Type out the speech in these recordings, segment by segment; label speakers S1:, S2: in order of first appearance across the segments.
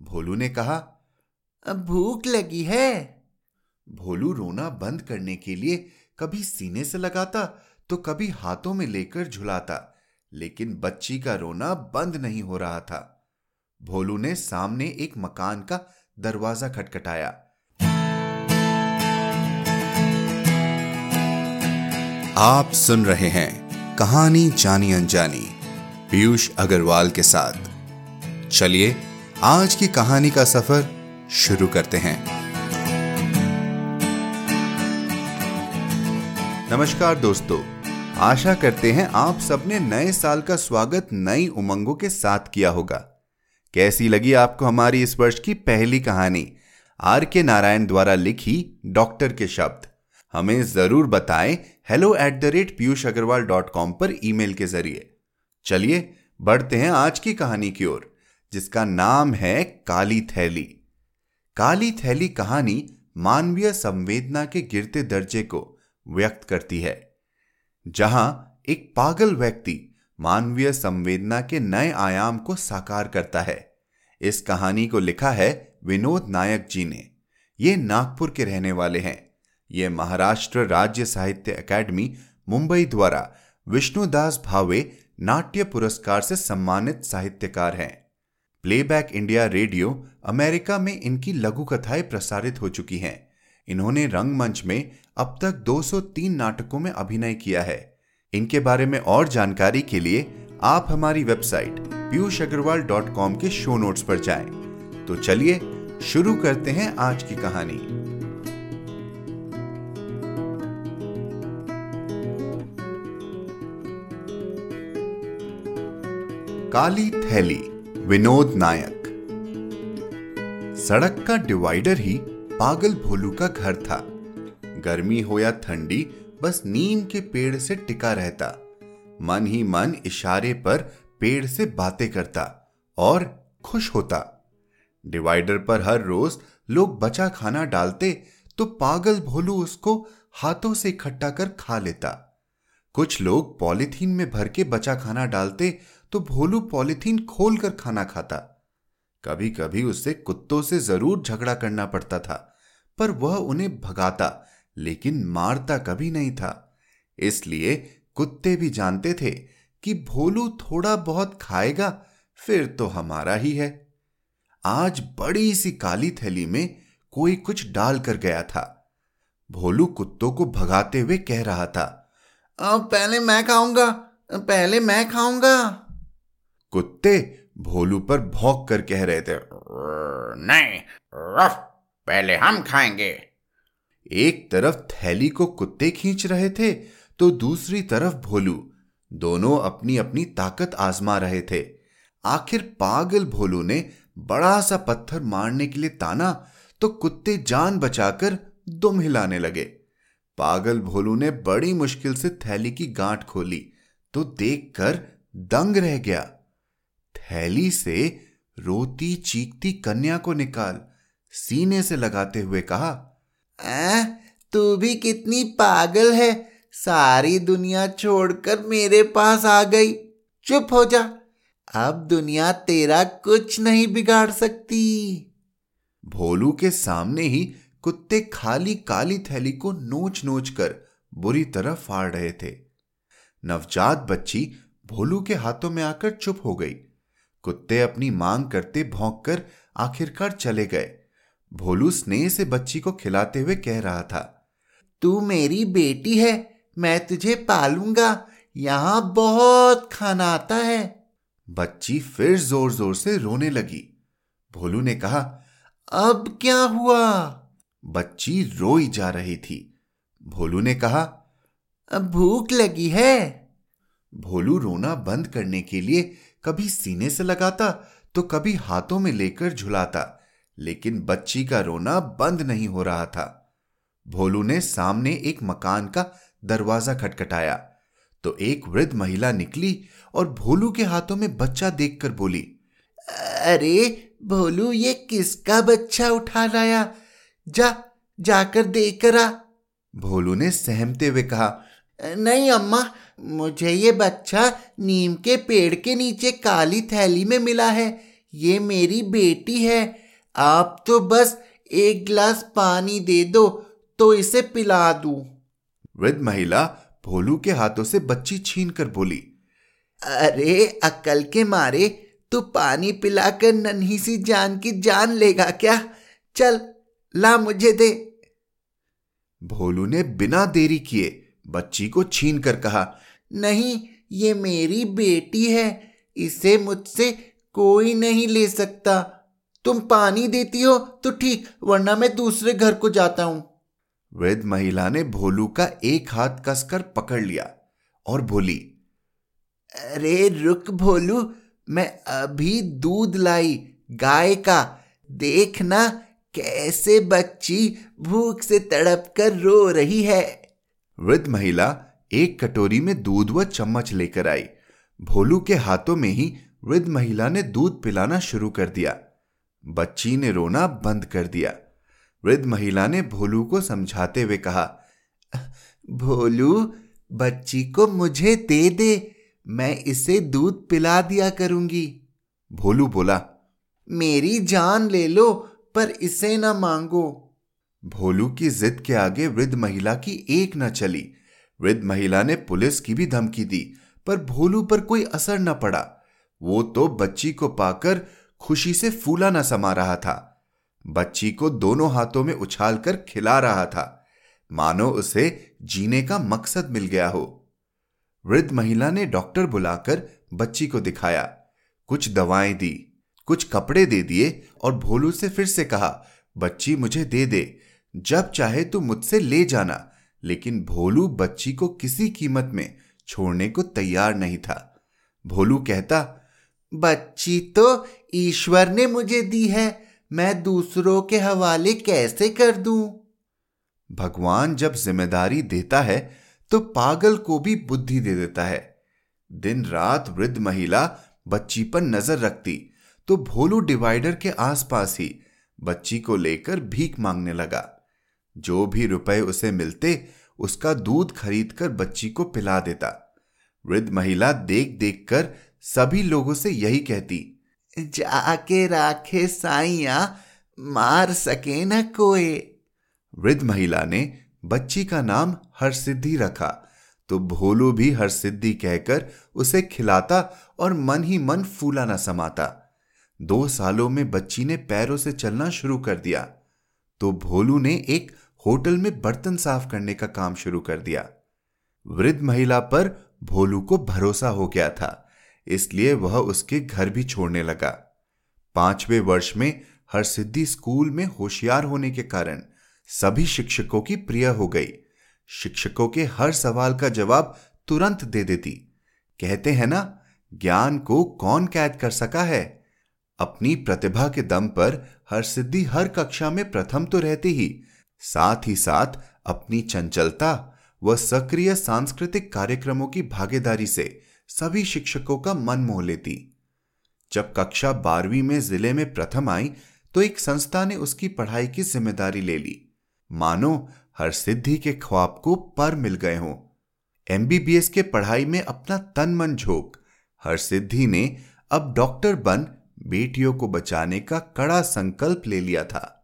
S1: भोलू ने कहा भूख लगी है। भोलू रोना बंद करने के लिए कभी सीने से लगाता तो कभी हाथों में लेकर झुलाता लेकिन बच्ची का रोना बंद नहीं हो रहा था। भोलू ने सामने एक मकान का दरवाज़ा खटखटाया। आप सुन रहे हैं कहानी जानी अनजानी पीयूष अग्रवाल के साथ। चलिए आज की कहानी का सफ़र शुरू करते हैं। नमस्कार दोस्तों, आशा करते हैं आप सबने नए साल का स्वागत नई उमंगों के साथ किया होगा। कैसी लगी आपको हमारी इस वर्ष की पहली कहानी? आर के नारायण द्वारा लिखी डॉक्टर के शब्द। हमें ज़रूर बताएँ hello at the rate Piyush Agarwal dot com पर ईमेल के ज़रिए। चलिए, बढ़ते हैं आज की कहानी की ओर। जिसका नाम है काली थैली काली थैली कहानी मानवीय संवेदना के गिरते दर्जे को व्यक्त करती है, जहाँ एक पागल व्यक्ति मानवीय संवेदना के नए आयाम को साकार करता है। इस कहानी को लिखा है विनोद नायक जी ने। ये नागपुर के रहने वाले हैं। ये महाराष्ट्र राज्य साहित्य अकादमी, मुंबई द्वारा विष्णुदास भावे नाट्य पुरस्कार से सम्मानित साहित्यकार हैं। प्लेबैक इंडिया रेडियो अमेरिका में इनकी लघु कथाएँ प्रसारित हो चुकी हैं। इन्होंने रंगमंच में अब तक 203 नाटकों में अभिनय किया है। इनके बारे में और जानकारी के लिए आप हमारी website Piyush Agarwal dot com के शो नोट्स पर जाएँ। तो चलिए, शुरू करते हैं आज की कहानी। काली थैली विनोद नायक। सड़क का डिवाइडर ही पागल भोलू का घर था। गर्मी हो या ठंडी, बस नीम के पेड़ से टिका रहता। मन ही मन इशारे पर पेड़ से बातें करता और खुश होता। डिवाइडर पर हर रोज लोग बचा खाना डालते तो पागल भोलू उसको हाथों से इकट्ठा कर खा लेता। कुछ लोग पॉलिथीन में भर के बचा खाना डालते तो भोलू पॉलिथीन खोलकर खाना खाता। कभी कभी उसे कुत्तों से ज़रूर झगड़ा करना पड़ता था, पर वह उन्हें भगाता, लेकिन मारता कभी नहीं था। इसलिए कुत्ते भी जानते थे कि भोलू थोड़ा बहुत खाएगा, फिर तो हमारा ही है। आज बड़ी सी काली थैली में कोई कुछ डाल कर गया था। भोलू कुत्तों को भगाते हुए कह रहा था पहले मैं खाऊँगा, पहले मैं खाऊँगा। कुत्ते भोलू पर भौंक कर कह रहे थे,
S2: नहीं, रफ, पहले हम खाएँगे।
S1: एक तरफ़ थैली को कुत्ते खींच रहे थे तो दूसरी तरफ़ भोलू दोनों अपनी अपनी ताकत आजमा रहे थे। आखिर पागल भोलू ने बड़ा सा पत्थर मारने के लिए ताना तो कुत्ते जान बचाकर दुम हिलाने लगे। पागल भोलू ने बड़ी मुश्किल से थैली की गांठ खोली तो देखकर दंग रह गया। थैली से रोती चीखती कन्या को निकाल, सीने से लगाते हुए कहा तू भी कितनी पागल है। सारी दुनिया छोड़कर मेरे पास आ गई। चुप हो जा। अब दुनिया तेरा कुछ नहीं बिगाड़ सकती। भोलू के सामने ही कुत्ते खाली काली थैली को नोच नोच कर बुरी तरह फाड़ रहे थे। नवजात बच्ची भोलू के हाथों में आकर चुप हो गई। कुत्ते अपनी मांग करते भौंक कर आखिरकार चले गए। भोलू स्नेह से बच्ची को खिलाते हुए कह रहा था, तू मेरी बेटी है, मैं तुझे पालूँगा, यहाँ बहुत खाना आता है। बच्ची फिर ज़ोर ज़ोर से रोने लगी। भोलू ने कहा, अब क्या हुआ? बच्ची रोई जा रही थी। भोलू ने कहा, अब भूख लगी है। भोलू रोना बंद करने के लिए कभी सीने से लगाता तो कभी हाथों में लेकर झुलाता, लेकिन बच्ची का रोना बंद नहीं हो रहा था। भोलू ने सामने एक मकान का दरवाज़ा खटखटाया तो एक वृद्ध महिला निकली और भोलू के हाथों में बच्चा देखकर बोली, अरे, भोलू, ये किसका बच्चा उठा लाया? जा, जाकर देख कर। आ भोलू ने सहमते हुए कहा, नहीं, अम्मा मुझे ये बच्चा नीम के पेड़ के नीचे काली थैली में मिला है।
S3: ये मेरी बेटी है। आप तो बस एक गिलास पानी दे दो तो इसे पिला दूँ।
S1: वृद्ध महिला भोलू के हाथों से बच्ची छीन कर बोली
S3: अरे अकल के मारे तू पानी पिलाकर नन्ही सी जान की जान लेगा क्या? चल ला मुझे दे।
S1: भोलू ने बिना देरी किए बच्ची को छीन कर कहा
S3: नहीं ये मेरी बेटी है इसे मुझसे कोई नहीं ले सकता। तुम पानी देती हो तो ठीक वरना मैं दूसरे घर को जाता हूँ।
S1: वृद्ध महिला ने भोलू का एक हाथ कसकर पकड़ लिया और बोली
S3: अरे रुक भोलू मैं अभी दूध लाई गाय का। देखना कैसे बच्ची भूख से तड़प कर रो रही है।
S1: वृद्ध महिला एक कटोरी में दूध व चम्मच लेकर आई। भोलू के हाथों में ही वृद्ध महिला ने दूध पिलाना शुरू कर दिया। बच्ची ने रोना बंद कर दिया। वृद्ध महिला ने भोलू को समझाते हुए कहा
S3: भोलू, बच्ची को मुझे दे दे, मैं इसे दूध पिला दिया करूँगी।
S1: भोलू बोला,
S3: मेरी जान ले लो, पर इसे ना मांगो।
S1: भोलू की जिद के आगे वृद्ध महिला की एक न चली। वृद्ध महिला ने पुलिस की भी धमकी दी, पर भोलू पर कोई असर न पड़ा। वो तो बच्ची को पाकर खुशी से फूला न समा रहा था। बच्ची को दोनों हाथों में उछालकर खिला रहा था। मानो उसे जीने का मकसद मिल गया हो। वृद्ध महिला ने डॉक्टर बुलाकर बच्ची को दिखाया। कुछ दवाएँ दी, कुछ कपड़े दे दिए और भोलू से फिर से कहा, बच्ची मुझे दे दे। जब चाहे तू मुझसे ले जाना। लेकिन भोलू बच्ची को किसी कीमत में छोड़ने को तैयार नहीं था। भोलू कहता,
S3: बच्ची तो ईश्वर ने मुझे दी है, मैं दूसरों के हवाले कैसे कर दूँ?
S1: भगवान जब ज़िम्मेदारी देता है तो पागल को भी बुद्धि दे देता है। दिन रात वृद्ध महिला बच्ची पर नज़र रखती तो भोलू डिवाइडर के आसपास ही बच्ची को लेकर भीख मांगने लगा। जो भी रुपए उसे मिलते, उसका दूध खरीदकर बच्ची को पिला देता। वृद्ध महिला देख देख कर सभी लोगों से यही कहती,
S3: जाके राखे साइया मार सके न कोई
S1: वृद्ध महिला ने बच्ची का नाम हरसिद्धि रखा। तो भोलू भी हरसिद्धि कहकर उसे खिलाता और मन ही मन फूला न समाता। दो सालों में बच्ची ने पैरों से चलना शुरू कर दिया। तो भोलू ने एक होटल में बर्तन साफ़ करने का काम शुरू कर दिया। वृद्ध महिला पर भोलू को भरोसा हो गया था, इसलिए वह उसके घर भी छोड़ने लगा। पाँचवें वर्ष में हरसिद्धि स्कूल में होशियार होने के कारण सभी शिक्षकों की प्रिय हो गई। शिक्षकों के हर सवाल का जवाब तुरंत दे देती। कहते हैं ना, ज्ञान को कौन कैद कर सका है? अपनी प्रतिभा के दम पर हरसिद्धि हर कक्षा में प्रथम तो रहती ही साथ ही साथ अपनी चंचलता व सक्रिय सांस्कृतिक कार्यक्रमों की भागीदारी से सभी शिक्षकों का मन मोह लेती। जब कक्षा बारहवीं में ज़िले में प्रथम आई तो एक संस्था ने उसकी पढ़ाई की ज़िम्मेदारी ले ली। मानो हर सिद्धि के ख्वाब को पर मिल गए हों। एमबीबीएस के पढ़ाई में अपना तन मन झोंक, हर सिद्धि ने अब डॉक्टर बन बेटियों को बचाने का कड़ा संकल्प ले लिया था।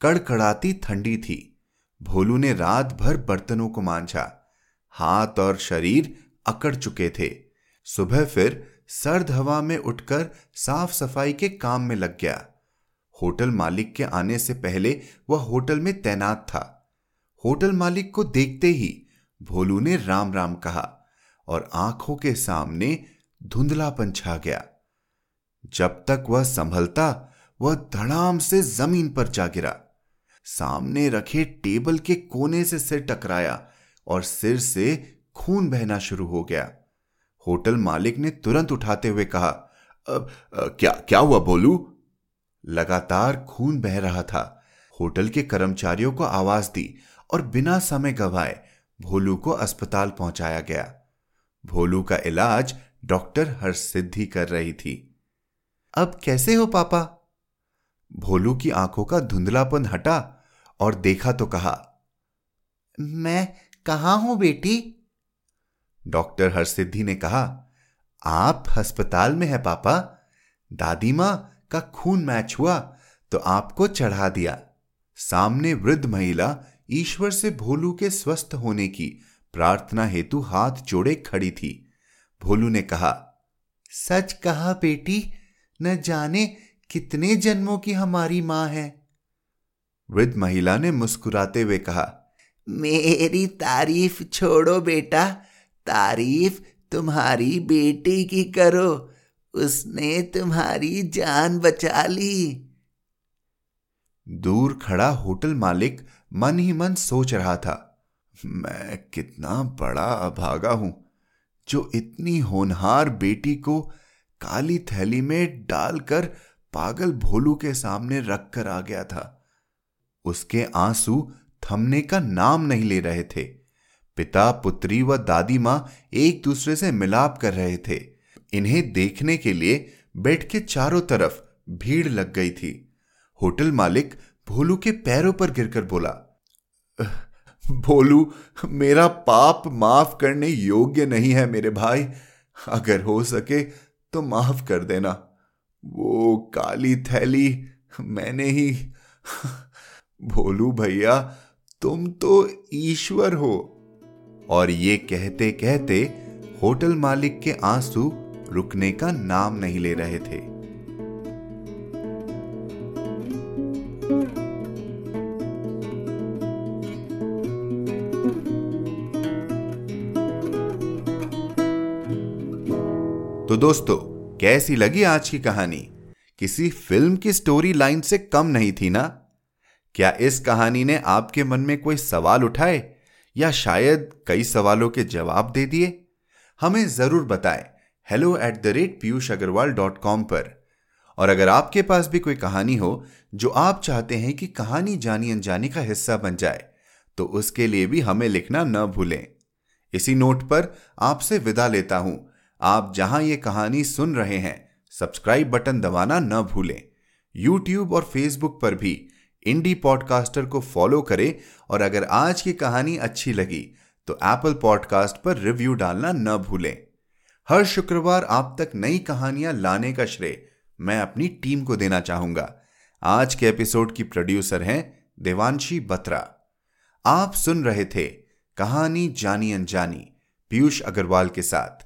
S1: कड़कड़ाती ठंडी थी। भोलू ने रात भर बर्तनों को मांझा। हाथ और शरीर अकड़ चुके थे। सुबह फिर सर्द हवा में उठकर साफ़ सफ़ाई के काम में लग गया। होटल मालिक के आने से पहले वह होटल में तैनात था। होटल मालिक को देखते ही भोलू ने राम राम कहा और आँखों के सामने धुंधलापन छा गया। जब तक वह संभलता, वह धड़ाम से ज़मीन पर जा गिरा। सामने रखे टेबल के कोने से सिर टकराया और सिर से खून बहना शुरू हो गया। होटल मालिक ने तुरंत उठाते हुए कहा, अब क्या क्या हुआ बोलू? लगातार खून बह रहा था। होटल के कर्मचारियों को आवाज़ दी और बिना समय गवाए भोलू को अस्पताल पहुँचाया गया। भोलू का इलाज डॉक्टर हर्षसिद्धि कर रही थी। अब कैसे हो पापा? भोलू की आँखों का धुंधलापन हटा और देखा तो कहा,
S3: मैं कहा हूँ बेटी?
S1: डॉक्टर हरसिद्धि ने कहा, आप अस्पताल में हैं पापा। दादी माँ का खून मैच हुआ तो आपको चढ़ा दिया। सामने वृद्ध महिला ईश्वर से भोलू के स्वस्थ होने की प्रार्थना हेतु हाथ जोड़े खड़ी थी। भोलू ने कहा,
S3: सच कहा बेटी, न जाने कितने जन्मों की हमारी माँ है?
S1: वृद्ध महिला ने मुस्कुराते हुए कहा,
S3: मेरी तारीफ़ छोड़ो बेटा, तारीफ़ तुम्हारी बेटी की करो, उसने तुम्हारी जान बचा ली.
S1: दूर खड़ा होटल मालिक मन ही मन सोच रहा था, मैं कितना बड़ा अभागा हूँ, जो इतनी होनहार बेटी को काली थैली में डालकर पागल भोलू के सामने रखकर आ गया था। उसके आँसू थमने का नाम नहीं ले रहे थे। पिता, पुत्री व दादी माँ एक दूसरे से मिलाप कर रहे थे। इन्हें देखने के लिए बेड के चारों तरफ़ भीड़ लग गई थी। होटल मालिक भोलू के पैरों पर गिरकर बोला भोलू, मेरा पाप माफ़ करने योग्य नहीं है मेरे भाई। अगर हो सके तो माफ़ कर देना। वो काली थैली मैंने ही भोलू भैया, तुम तो ईश्वर हो। और ये कहते कहते होटल मालिक के आँसू रुकने का नाम नहीं ले रहे थे। तो दोस्तों कैसी लगी आज की कहानी? किसी फ़िल्म की स्टोरी लाइन से कम नहीं थी ना? क्या इस कहानी ने आपके मन में कोई सवाल उठाए? या शायद कई सवालों के जवाब दे दिए? हमें ज़रूर बताएँ। Hello at the rate Piyush Agarwal dot com पर। और अगर आपके पास भी कोई कहानी हो, जो आप चाहते हैं कि कहानी जानी अनजानी का हिस्सा बन जाए तो उसके लिए भी हमें लिखना न भूलें। इसी नोट पर आपसे विदा लेता हूँ। आप जहाँ ये कहानी सुन रहे हैं, सब्सक्राइब बटन दबाना न भूलें। यूट्यूब और फेसबुक पर भी इंडी पॉडकास्टर को फॉलो करें और अगर आज की कहानी अच्छी लगी तो एप्पल पॉडकास्ट पर रिव्यू डालना न भूलें। हर शुक्रवार आप तक नई कहानियाँ लाने का श्रेय मैं अपनी टीम को देना चाहूँगा। आज के एपिसोड की प्रोड्यूसर हैं देवांशी बत्रा। आप सुन रहे थे कहानी जानी अनजानी, पीयूष अग्रवाल के साथ।